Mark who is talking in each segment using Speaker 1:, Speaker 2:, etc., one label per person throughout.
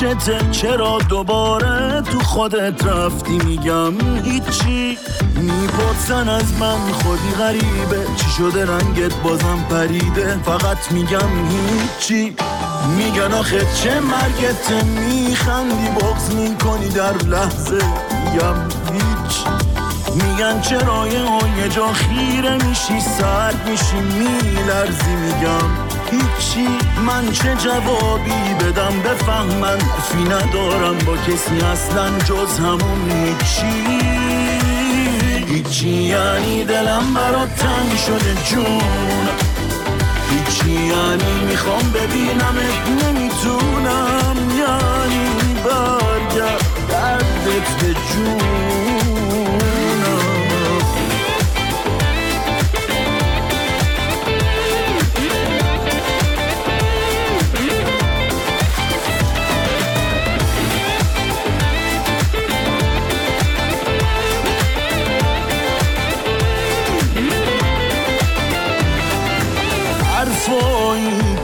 Speaker 1: چته چرا دوباره تو خودت رفتی؟ میگم هیچی. می‌پرسن از من خودی غریبه. چی شده رنگت بازم پریده؟ فقط میگم هیچی. میگن آخه چه مرگت میخندی؟ بغز می‌کنی در لحظه. میگم هیچ میگن چرا یه جا خیره میشی سرد میشی میلرزی. میگم هیچی. من چه جوابی بدم؟ بفهمن. فی ندارم با کسی. اصلا جز همون هیچی. هیچی یعنی دلم برات تنگ شده جون. هیچی یعنی می‌خوام ببینمت نمی‌تونم یعنی برگرد دردت به جون.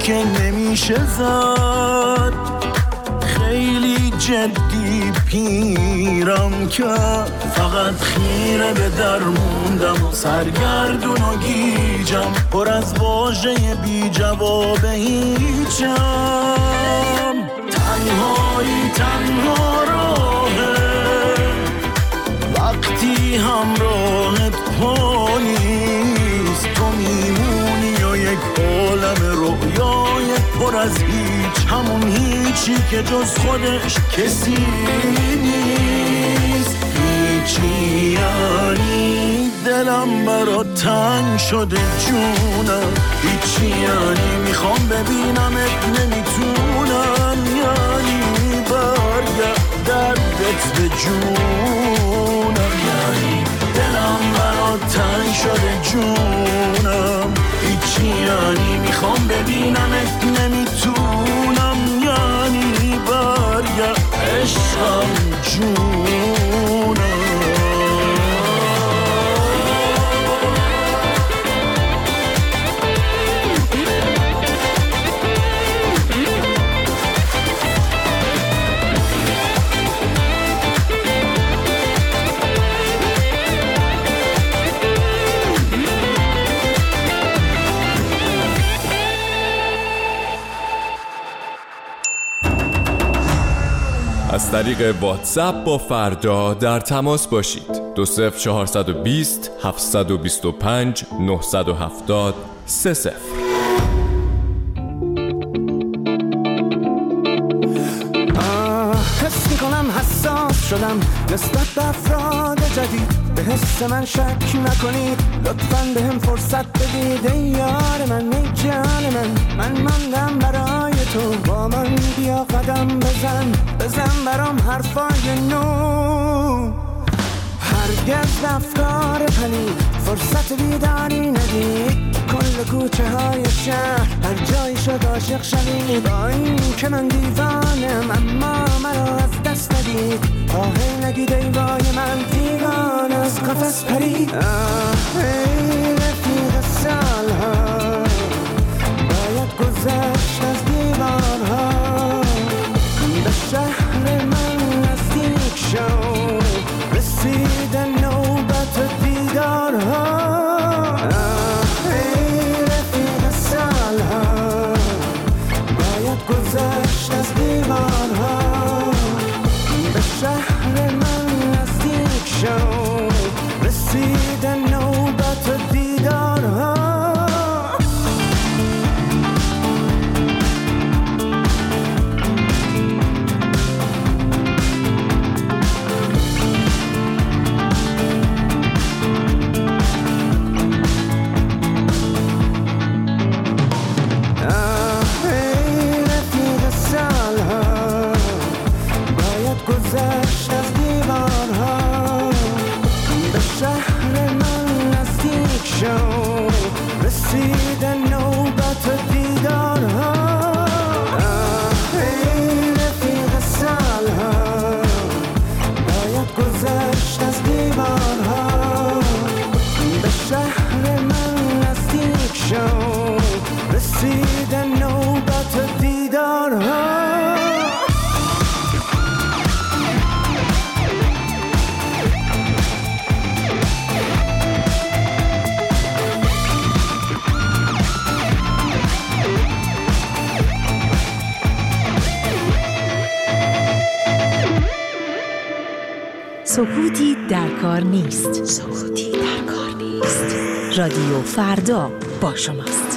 Speaker 1: که نمیشه زد. خیلی جدی پیرم که فقط خیره به در موندم و سرگردون و گیجم. پر از واژه بی جواب هیچم. تنهایی تنها راهه. وقتی همراهت پر از هیچ همون هیچی که جز خودش کسی نیست. هیچی یعنی دلم برا تنگ شده جونم. هیچی یعنی می‌خوام ببینمت نمی‌تونم. یعنی برگرد دردت به جونم. یعنی دلم برا تنگ شده جونم. هیچی یعنی می‌خوام ببینمت نمی‌تونم یعنی برگرد عشقم جونم
Speaker 2: از طریق واتساپ با فردا در تماس باشید. دو سف 420 725 970 سه
Speaker 3: حس شدم نسبت به جدید به حس من شک نکنید لطفا به هم فرصت بدید ای یار من ای جان من. من ماندم برای تو. با من بیا قدم بزن. بزن برام حرفای نو. هرگز افکار پلید فرصت بیداری ندید کل کوچه های شهر. هر جایی شد عاشق شوید با این که من دیوانم اما مرا از دست ندید آهی نگید ای وای من دیوان از قفس پرید. آه ای رفیق سالها باید گذشت از دیوارها فردا با شماست.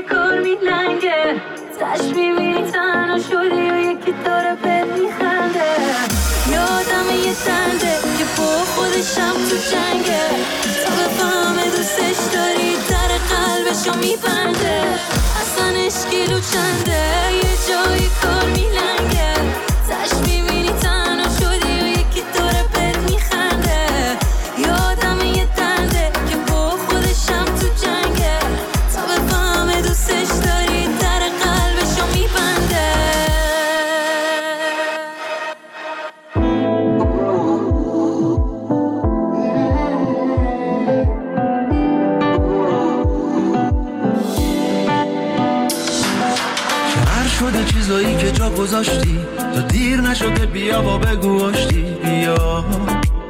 Speaker 3: بیکار میلنگه تش می‌بینی تنها شدی و یکی داره بهت میخنده؟ یادم یه سنده که با خودشم تو جنگه. تا بفهمه دوستش داری در قلبشو میبنده. اصلا اشکی چنده یه جایی کار میلنگه. داشتی؟ تا دیر نشده بیا و بگو آشتی. بیا.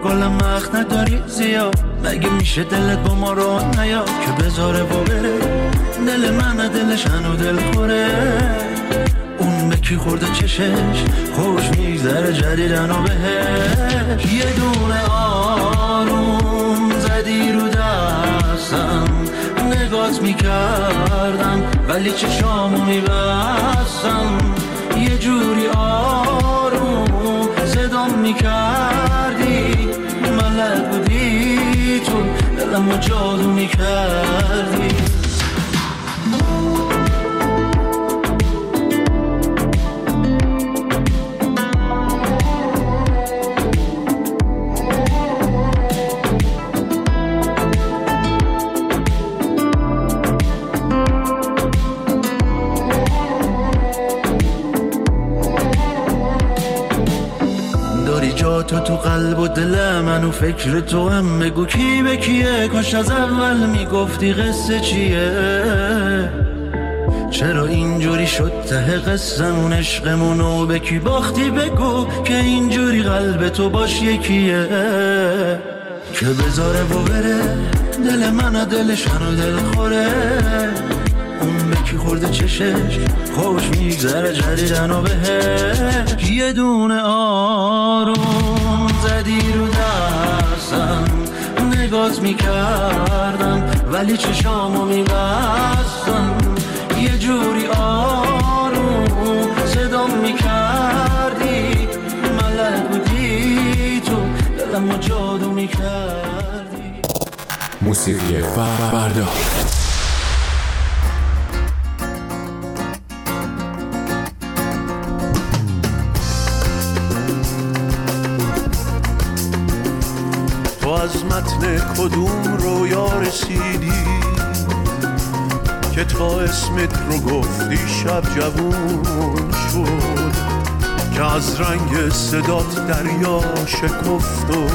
Speaker 3: گل مخت نداری زیاد مگه
Speaker 4: میشه دلت با ما رو نیا؟ که بذاره با بره. دل
Speaker 3: من دلش
Speaker 4: هنو دل خوره. اون به کی خورده چشش؟ خوش میگذره جدیدن و بهش. یه دونه آروم زدی رو دستم. نگات می‌کردم ولی چشامو میبستم. جوری آروم صدام می‌کردی ملک بودی تو دلم جادو می‌کردی. تو تو قلب و دل من و
Speaker 5: فکر تو هم بگو. کی به کیه؟ کاش از اول می‌گفتی قصه چیه؟ چرا اینجوری شد ته قصمون عشقمون و به کی باختی بگو که اینجوری قلب تو باش یکیه؟ که بذاره و بره دل من و دلش و دل خوره. اون بکی
Speaker 4: خورده چشش خوش میگذره جریدن و بهش. یه دونه آروم زدی رو دستم نگات می‌کردم ولی چشامو میبستم. یه جوری آروم صدام می‌کردی ملک بودی تو دلمو جادو می‌کردی.
Speaker 2: موسیقی فردا.
Speaker 6: متن کدوم رویا رسیدی که تا اسمت رو گفتی شب جوون شد که از رنگ صدات دریا شکفت و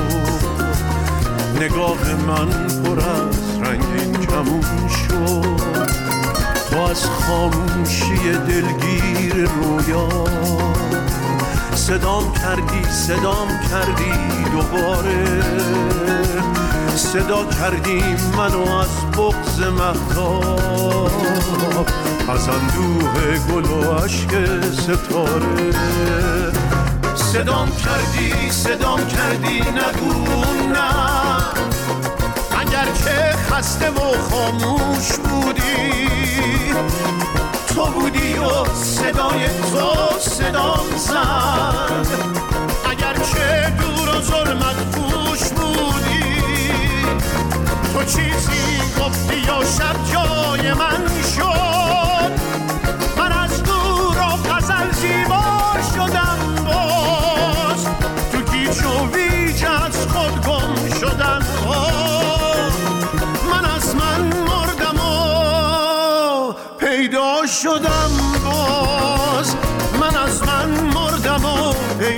Speaker 6: نگاه من پر از رنگین کمون شد. تو از خاموشی دلگیر رویا صدام کردی صدام کردی دوباره. صدا کردی منو از بغز مهتاب از اندوه گل و عشق ستاره. صدام کردی صدام کردی نگو نه. اگر که خسته و خاموش بودی تو بودی و صدای تو صدام زد. اگر که دور و ظلمت پوش بودی تو چیزی گفتی یا شب جای من شد.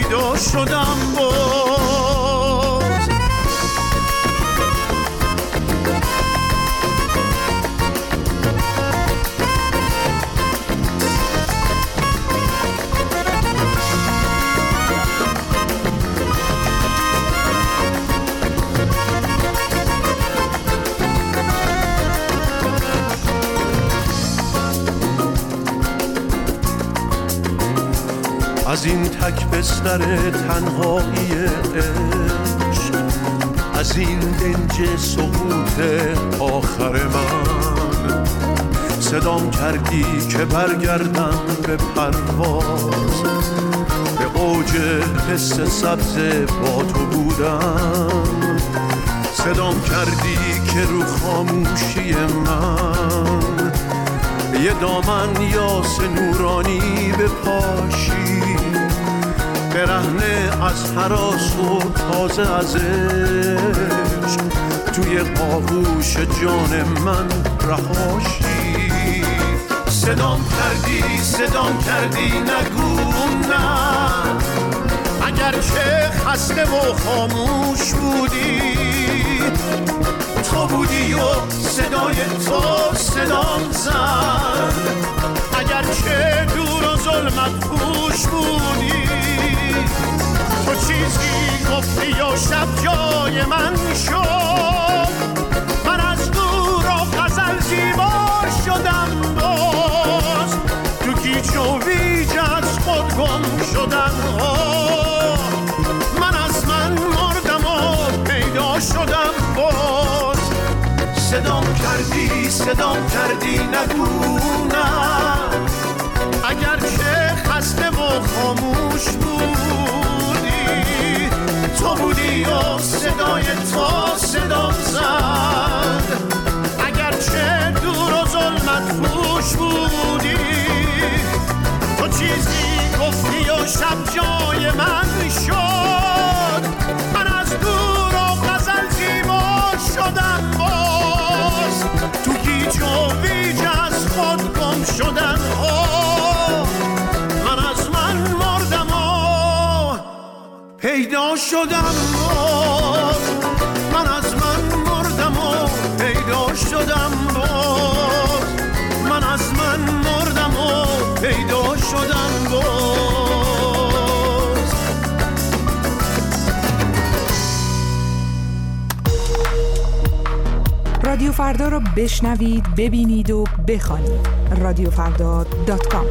Speaker 6: پیدا شدم باز بستر تنهایی عشق. از این دنج سقوط آخر من. صدام کردی که برگردم به پرواز. به اوج حس سبز با تو بودم. صدام کردی که رو خاموشی من. یه دامن یاس نورانی به پاشی برهنه از حراس و تازه از عشق. توی آغوش جان من رهاشی. صدام کردی صدام کردی نگو نه. اگر که خسته و خاموش بودی تو بودی و صدای تو صدام زد. اگر که دور و ظلمت پوش بودی تو چیزی گفتی و شب جای من شد. من از دور و غزل زیبا شدم باز. تو گیج و ویج از خود گم شدم. صدام کردی صدام کردی نگو نه. اگر که خسته و خاموش بودی تو بودی و صدای تو صدام زد. اگر که دور و ظلمت پوش بودی تو چیزی گفتی و شب جای من شد. پیدا شدم باز من از من مردم و پیدا شدم باز من از من مردم و پیدا شدم باز
Speaker 7: رادیو فردا را بشنوید ببینید و بخوانید.
Speaker 8: کام.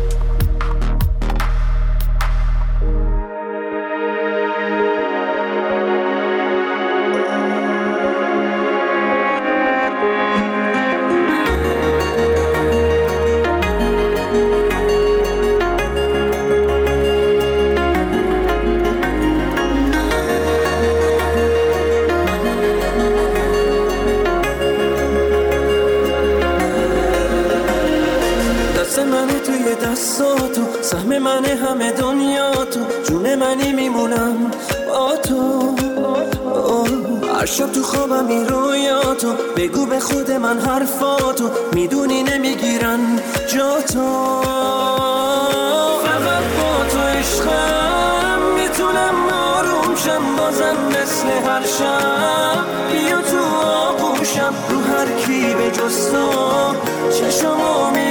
Speaker 7: هر شب بیا تو آغوشم رو هر کی به جستا تو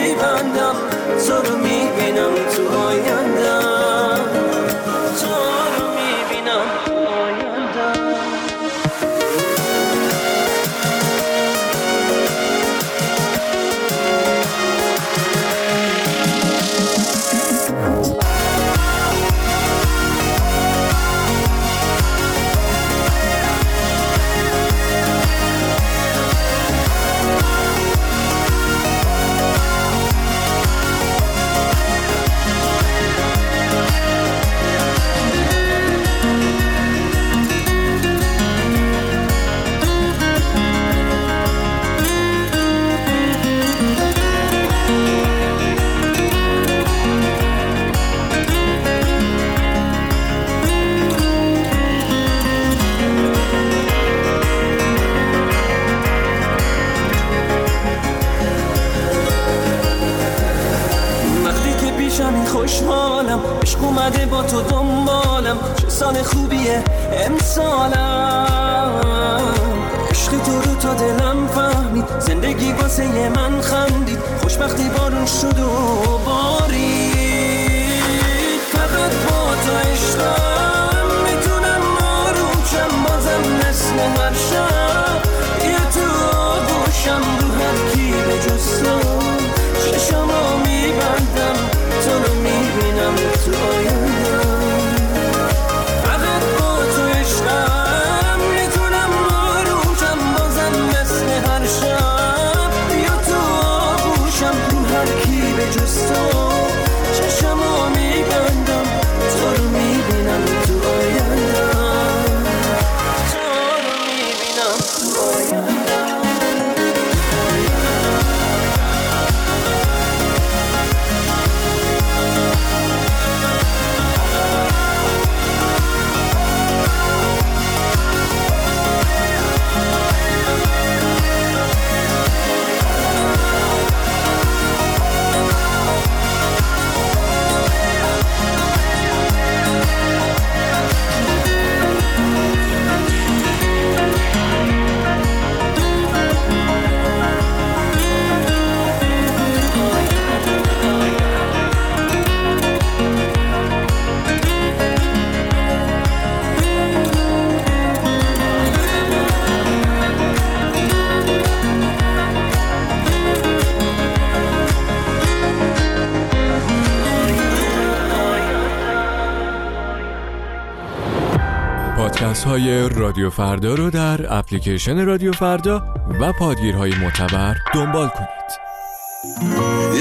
Speaker 2: های رادیو فردا رو در اپلیکیشن رادیو فردا و پادگیرهای معتبر دنبال کنید.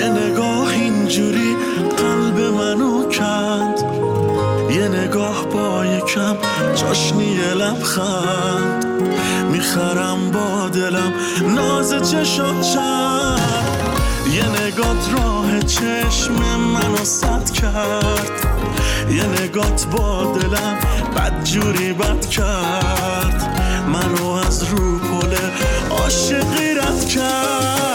Speaker 4: یه نگاه اینجوری قلب منو کند یه نگاه با یکم چاشنی لبخند. می‌خرم با دلم ناز چشم چند یه نگاه راه چشم منو صد کرد. یه نگات با دلم بد جوری بد کرد. منو از رو پل عاشقی رد کرد.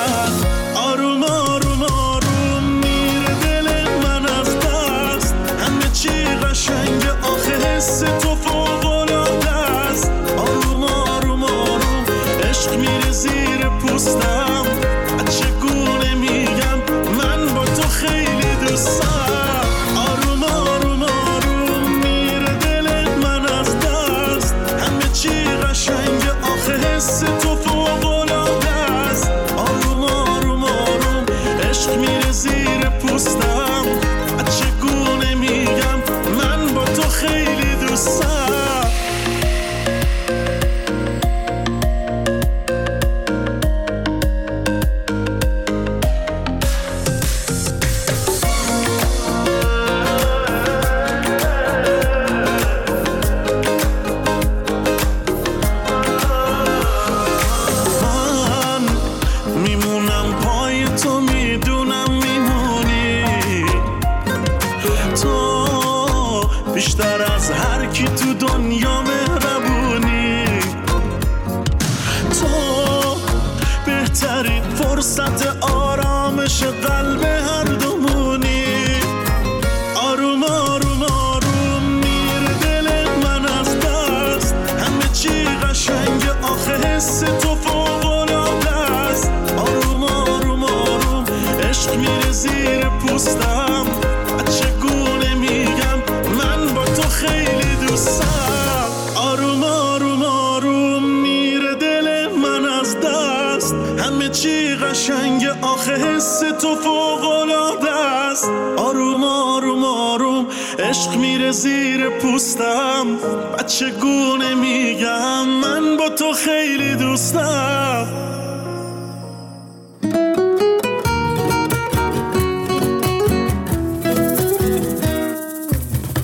Speaker 4: زیر پوستم
Speaker 9: بچه گونه میگم؟ من با تو خیلی دوستم.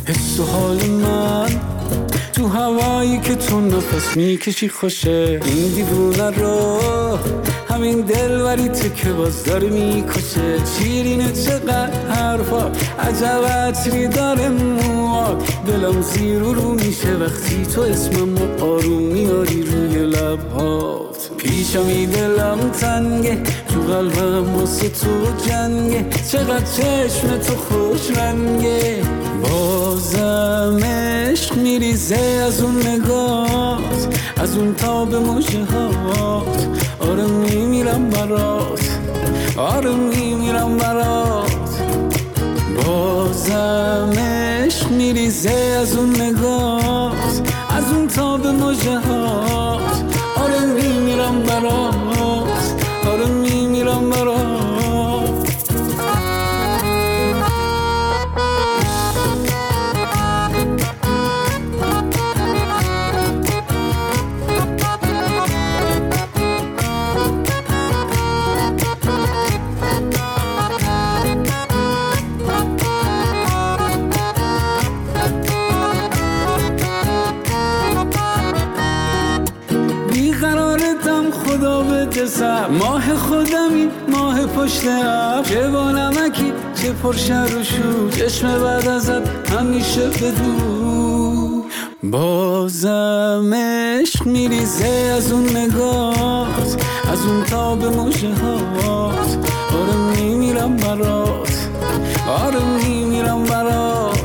Speaker 10: حس و حال من تو هوایی که تو نفس می‌کشی خوشه. این دیوونه رو همین دلوری تو که باز داره می‌کشه. شیرینه چقدر حرفا عجب عطری داره موات دلم زیر و رو میشه وقتی تو اسمم رو آروم میاری روی لبهات. پیشمی دلم تنگه تو قلبم واسه تو جنگه. چقدر چشم تو خوش رنگه. بازم عشق میریزه از اون نگات از اون تاب مجه هات آره میمیرم برات. آره میمیرم برات. بازم عشق میریزه از اون نگات از اون تاب مجه آره میمیرم برات. آره میمیرم برات. ماه خودمی ماه پشت اب چه با نمکی چه پرشر و شور. چشم بعد ازت همیشه بدو بازم عشق میریزه از اون نگات از اون تاب مجه هات. آره میمیرم برات آره میمیرم برات.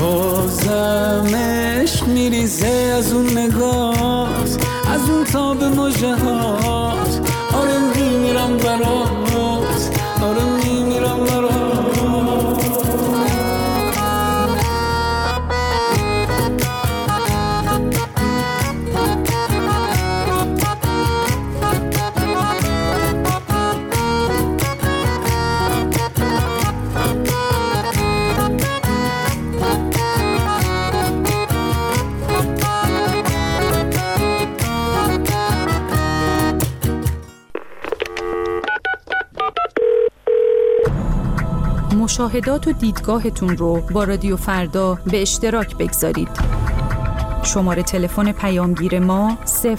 Speaker 10: بازم عشق میریزه از اون نگات از اون تاب مجه هات.
Speaker 11: مشاهدات و دیدگاهتون رو با رادیو فردا به اشتراک بگذارید. شماره تلفن پیامگیر ما 00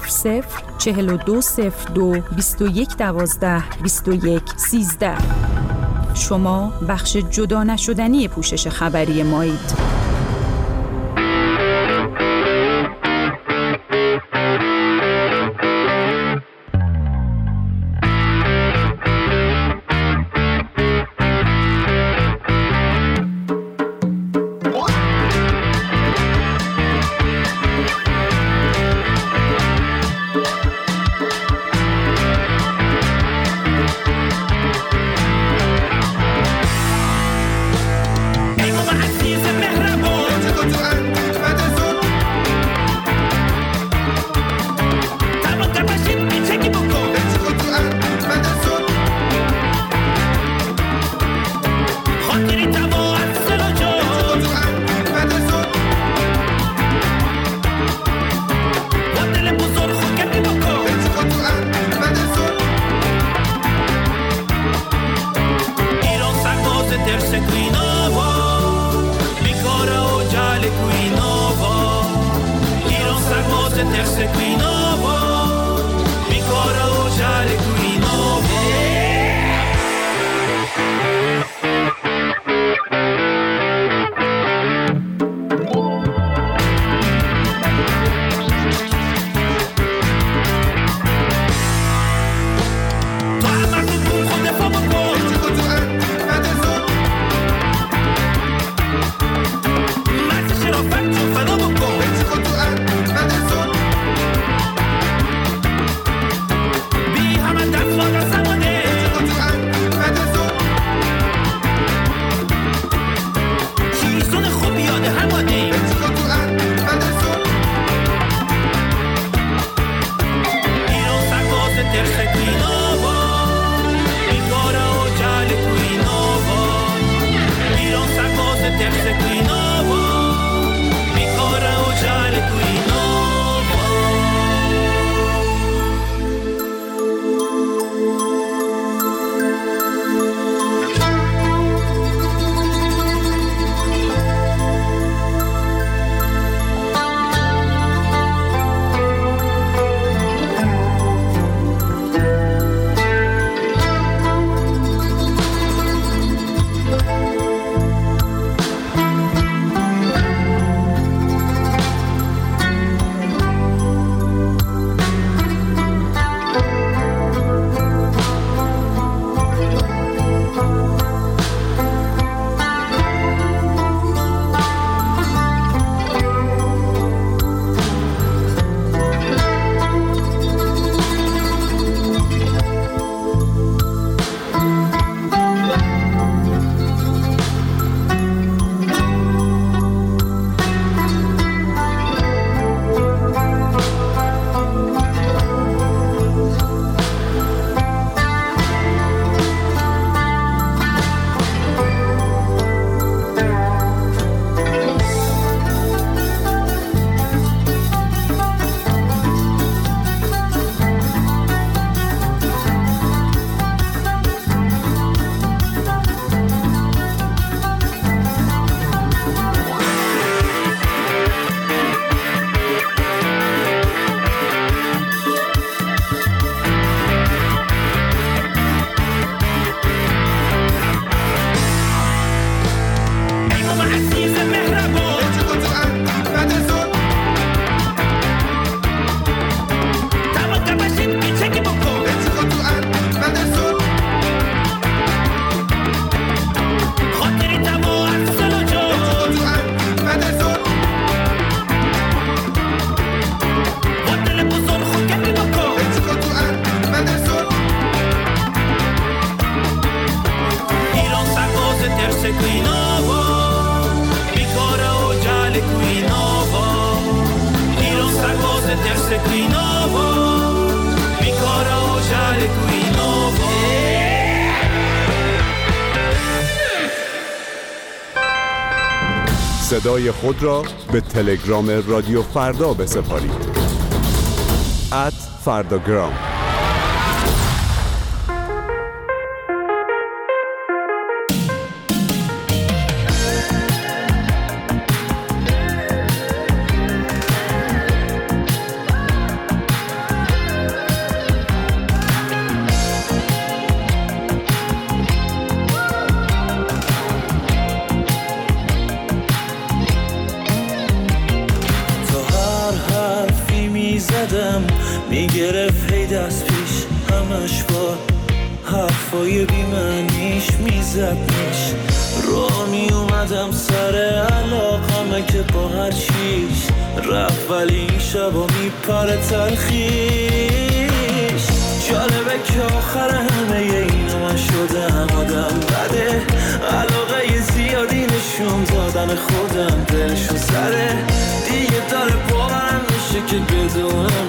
Speaker 11: 4202 21 12 21 13 شما بخش جدا نشدنی پوشش خبری مایید.
Speaker 12: صدای خود را به تلگرام رادیو فردا بسپارید. ات فرداگرام
Speaker 4: دلشون سره. دیگه داره باورم میشه که بدونم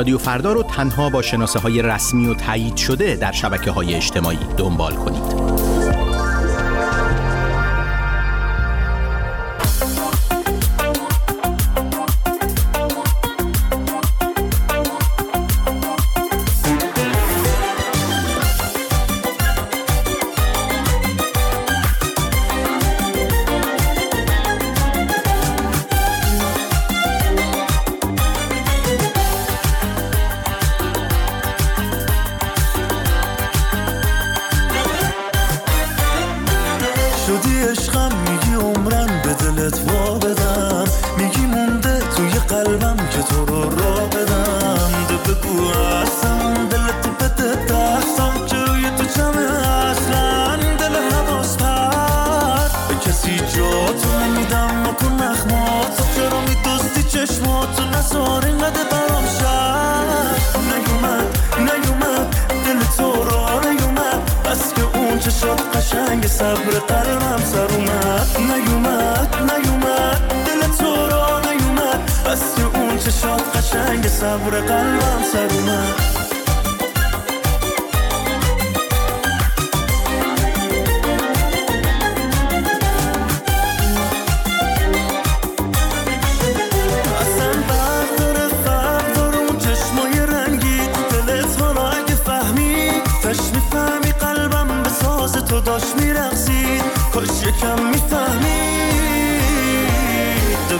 Speaker 13: رادیو فردا رو تنها با شناسه های رسمی و تایید شده در شبکه های اجتماعی دنبال کنید.
Speaker 1: داشت میرقصید کاش یکم می‌فهمید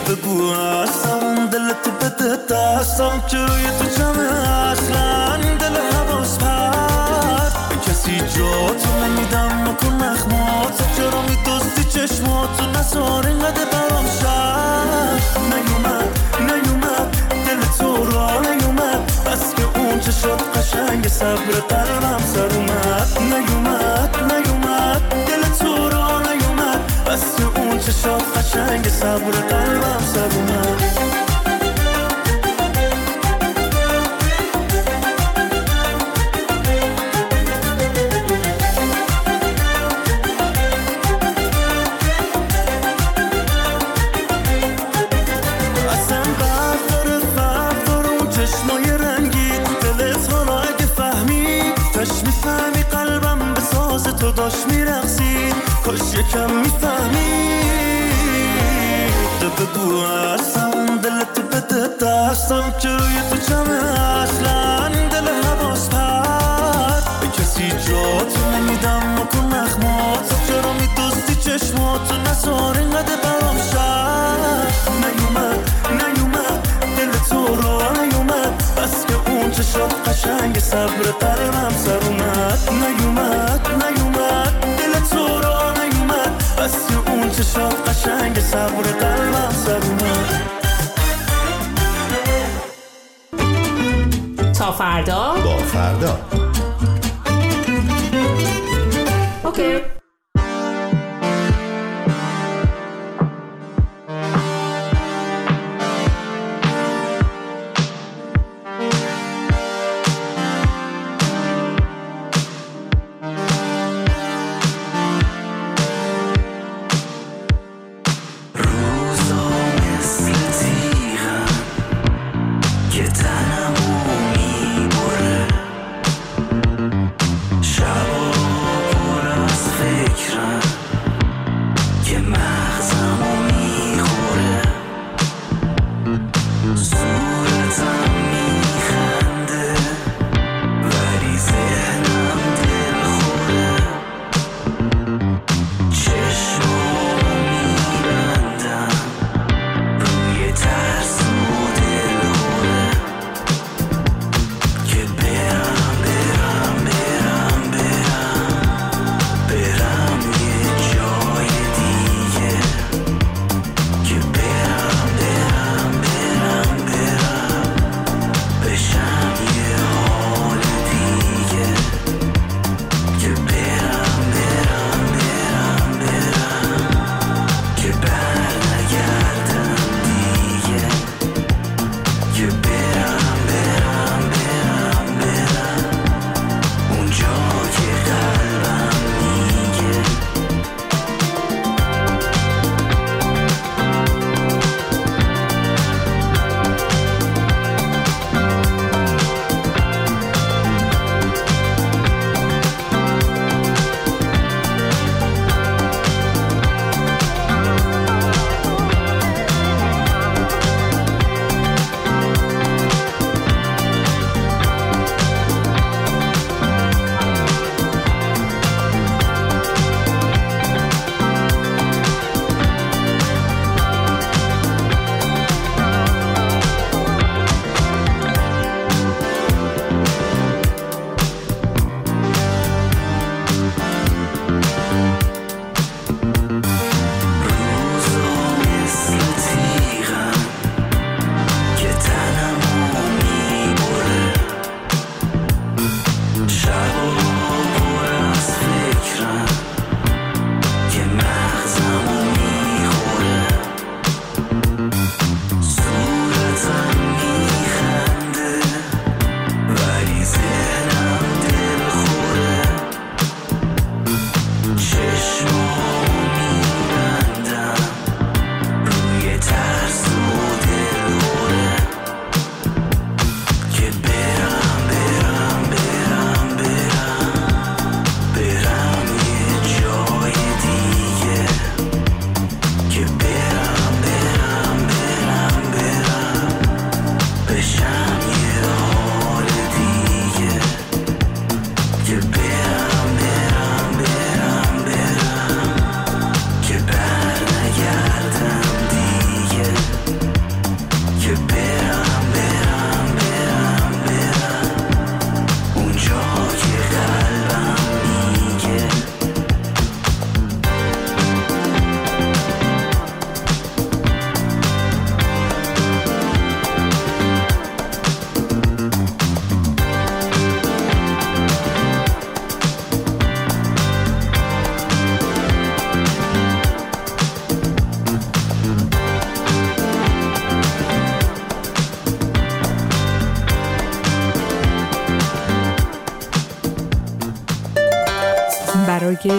Speaker 1: بگو هستم دلت بده دستم که روی تو جمعه اصلا دل حواظ پر به کسی جا تو نمیدم نکن نخمات. چرا میدوستی چشماتو نزار اینقدر برام شد نیومد نیومد دل تو را نیومد. بس که اون چه شد قشنگ صبر قلبم سر اومد. نیومد شد قشنگ صبر قلبم بگو هستم
Speaker 4: دلت بده دستم که روی تو جمعه اصلا دل حواس پرد به کسی جا تو نمیدم نکن نخمات چرا میدوستی چشماتو نزار اینقدر برام شد نیومد نیومد دل تو را نیومد بس که اون چه قشنگ صبر قلبم سر اومد نیومد نیومد دل تو را نیومد بس که اون چه تا فردا. با فردا. اوکی.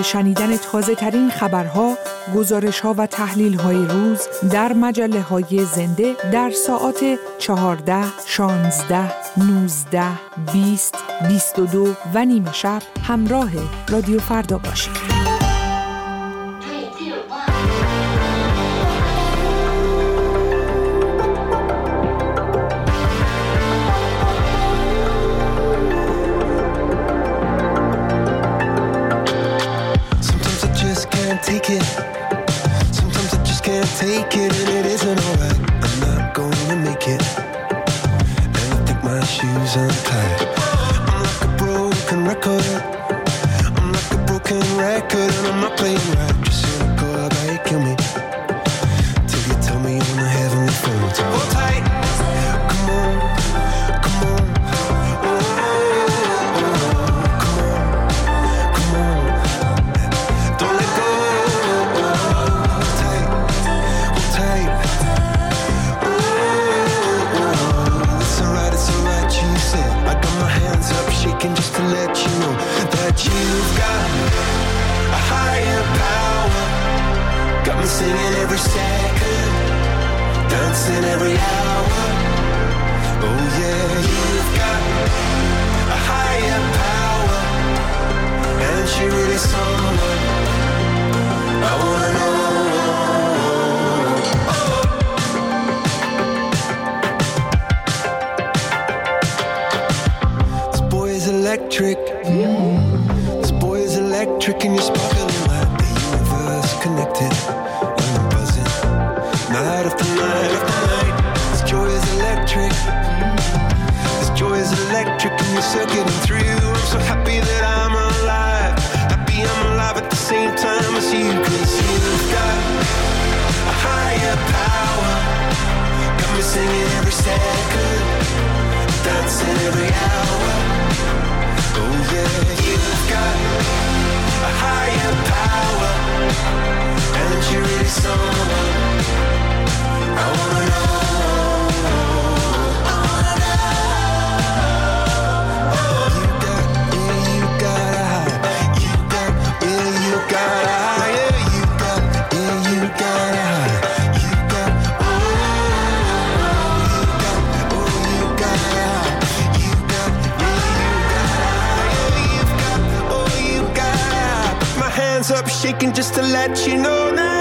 Speaker 4: شنیدن تازه ترین خبرها، گزارشها و تحلیل های روز در مجله های زنده در ساعت 14, 16, 19, 20, 22 و نیمه شب همراه رادیو فردا باشید. me singing every second, dancing every hour. Oh yeah, you've got a higher power, and she really someone I wanna know. This boy is electric. Mm. This boy is electric, and you spark. we're still getting through.
Speaker 14: I'm so
Speaker 15: happy that
Speaker 14: I'm
Speaker 4: alive. Happy I'm alive at the same time as you.
Speaker 15: Cause you've got a higher power. Got me singing every second, dancing every hour. Oh yeah, you've got a higher power. And you're really someone I wanna know. shaking
Speaker 16: just to let you know now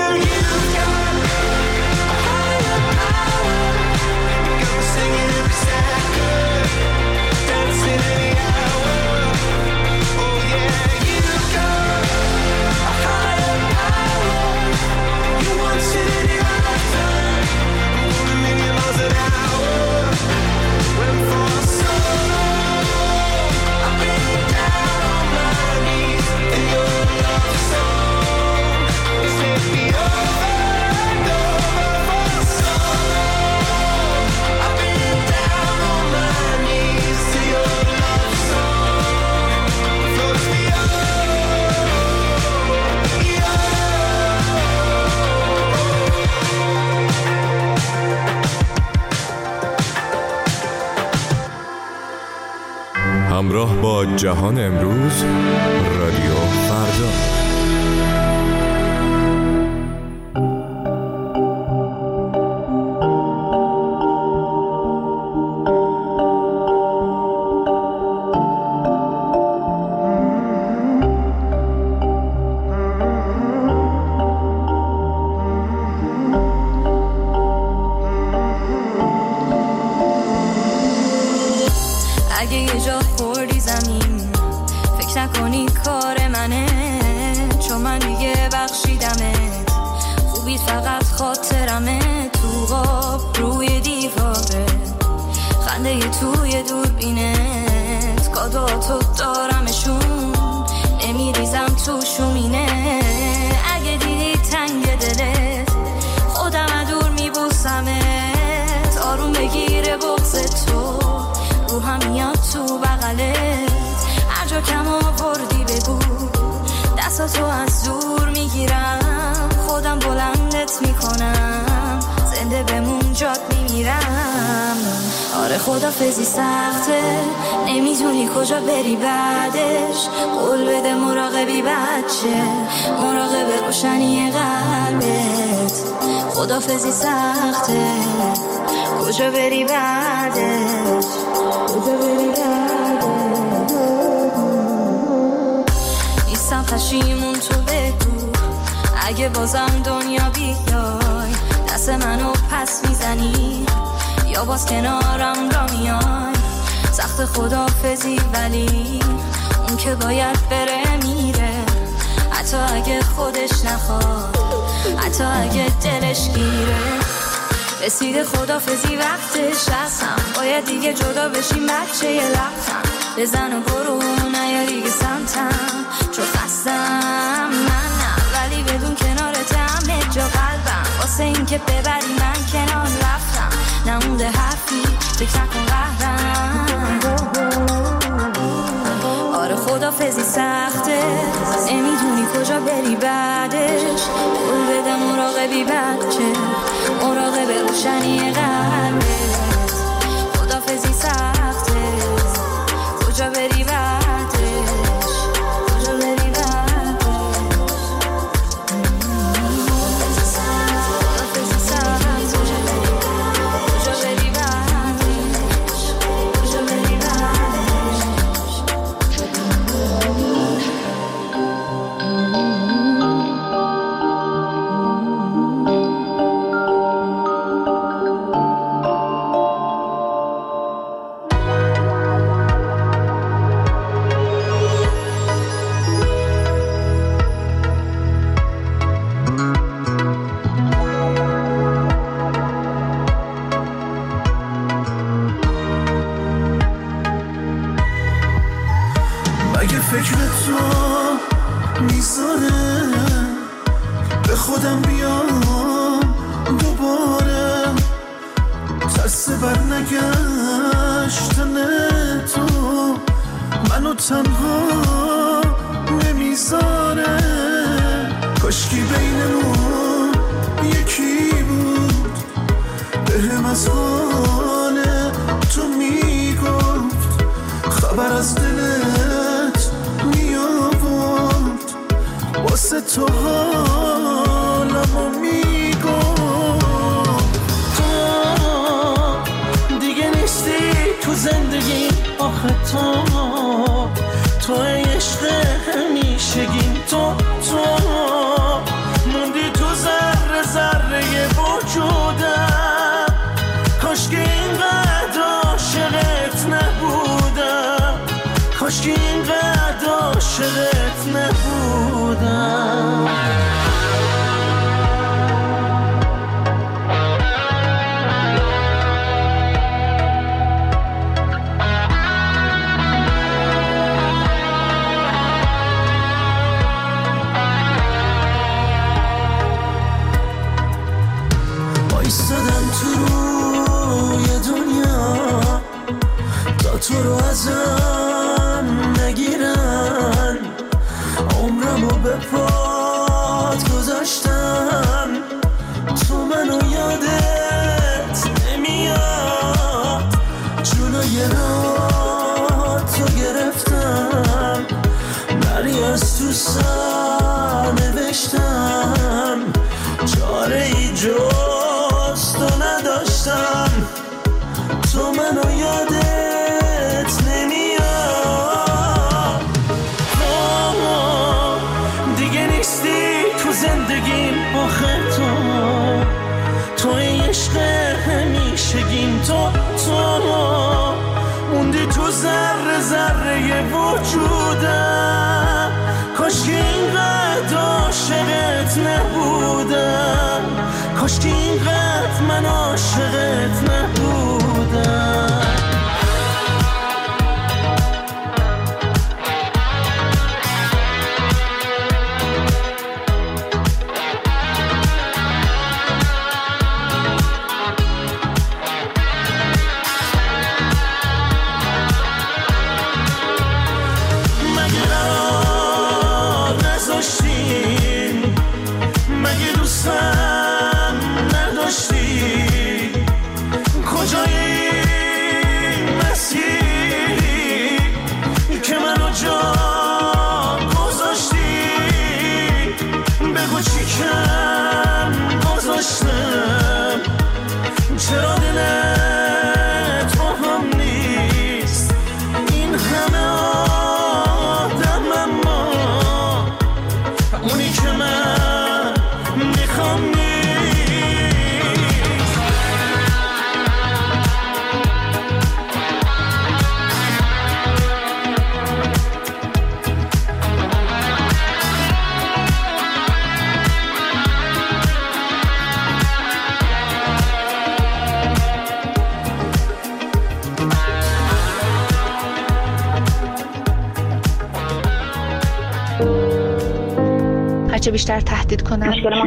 Speaker 16: بغز
Speaker 17: تو رو میاد تو بغله. هر
Speaker 18: جا کم آوردی بگو دستاتو از دور می‌گیرم. خودم بلندت می‌کنم زنده بمون جات میمیرم. آره
Speaker 4: خدا فزی سخته نمی‌دونی کجا بری بعدش. قول بده مراقبی بچه مراقب روشنی قلبت. خدا فزی سخته. کجا بری بعدش کجا بری بعدش نیستم پشیمون تو بگو اگه بازم دنیا بیای دست منو پس می‌زنی یا باز کنارم را میای سخت خدافزی ولی اون که باید بره میره حتی اگه خودش نخواد حتی اگه دلش گیره رسید خدافزی وقتش هستم باید دیگه جدا بشیم بچه یه لبتم بزن و برو نیا دیگه سمتم. چون خستم من نه. ولی بدون کنارت همه جا قلبم. واسه این که ببری من کنار رفتم. نمونده حرفی فکر نکن خدافزی سخته. نمی‌دونی کجا بری بعدش؟ قول بده مراقبی بچه. مراقب روشنی قلبت. خدافزی سخته.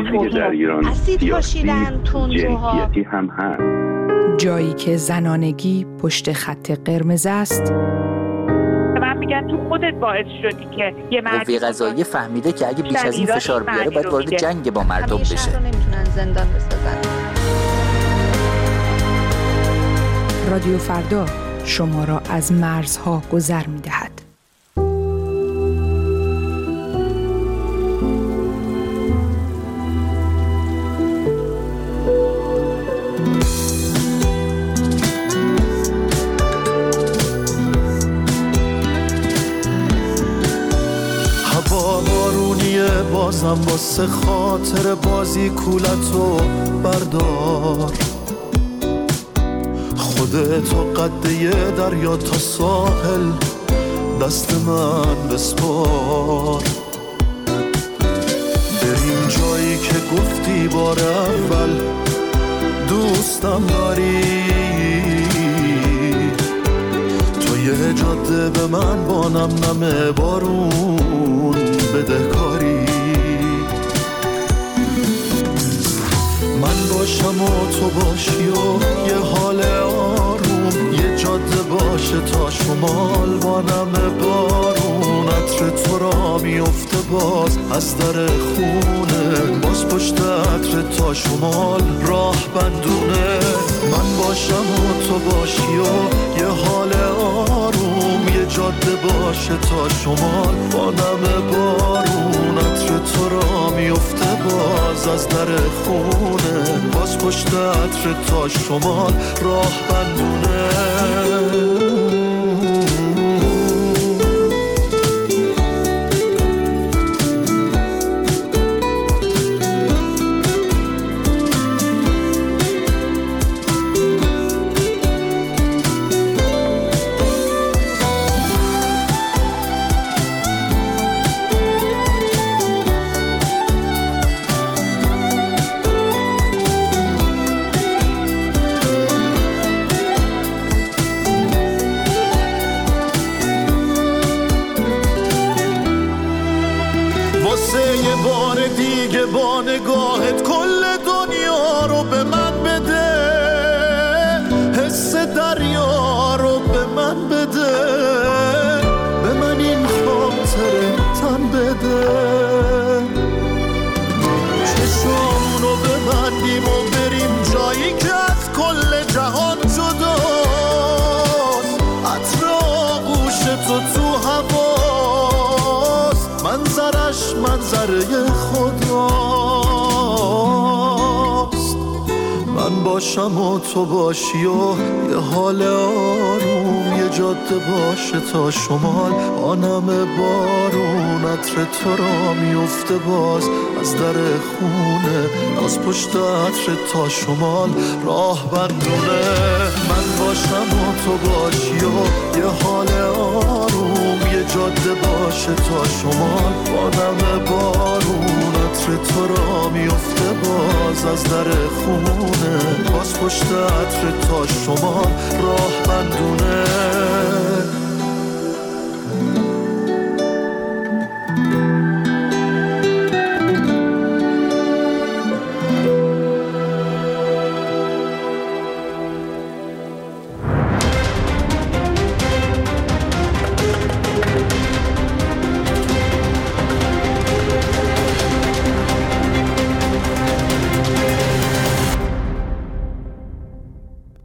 Speaker 19: چیزی که در ایران
Speaker 20: اسید
Speaker 19: سیاسی
Speaker 20: پاشیدن تندروها
Speaker 19: جنسیتی هم هست.
Speaker 8: جایی که زنانگی پشت خط قرمز است.
Speaker 21: من میگن تو خودت باعث شدی که یه مردی
Speaker 22: قوه قضاییه فهمیده که اگه بیش از این فشار بیاره باید وارد. جنگ با مردم بشه.
Speaker 20: نمی‌تونن زندان بسازن.
Speaker 8: رادیو فردا شما را از مرزها گذر می
Speaker 9: بازم واسه خاطر بازی کولتو بردار. خودتو قده دریا تا ساحل دست من بسپار. بریم جایی که گفتی بار اول دوستم داری. تو یه جاده به من با نم نم بارون بده من باشم و تو باشی و یه حال آروم یه جاده باشه تا شمال با نم بارون. عطر تو را میفته باز. از در خونه باز پشت عطر تا شمال راه بندونه. من باشم و تو باشی و یه حال آروم یه جاده باشه تا شمال. با نم بارون عطر تو را میفته باز. از در خونه باز پشت عطر تا شمال راه بندونه. با نگاهت کل باشم و تو باشی و یه حال آروم یه جاده باشه تا شمال. آنم بارون عطر تو را میفته باز. از در خونه باز پشت عطر تا شمال. راه بندونه من باشم و تو باشی و یه حال آروم یه جاده باشه تا شمال. آنم بارون عطر تو را میفته باز از در خونه. باز پشت عطر تا شمال راه بندونه.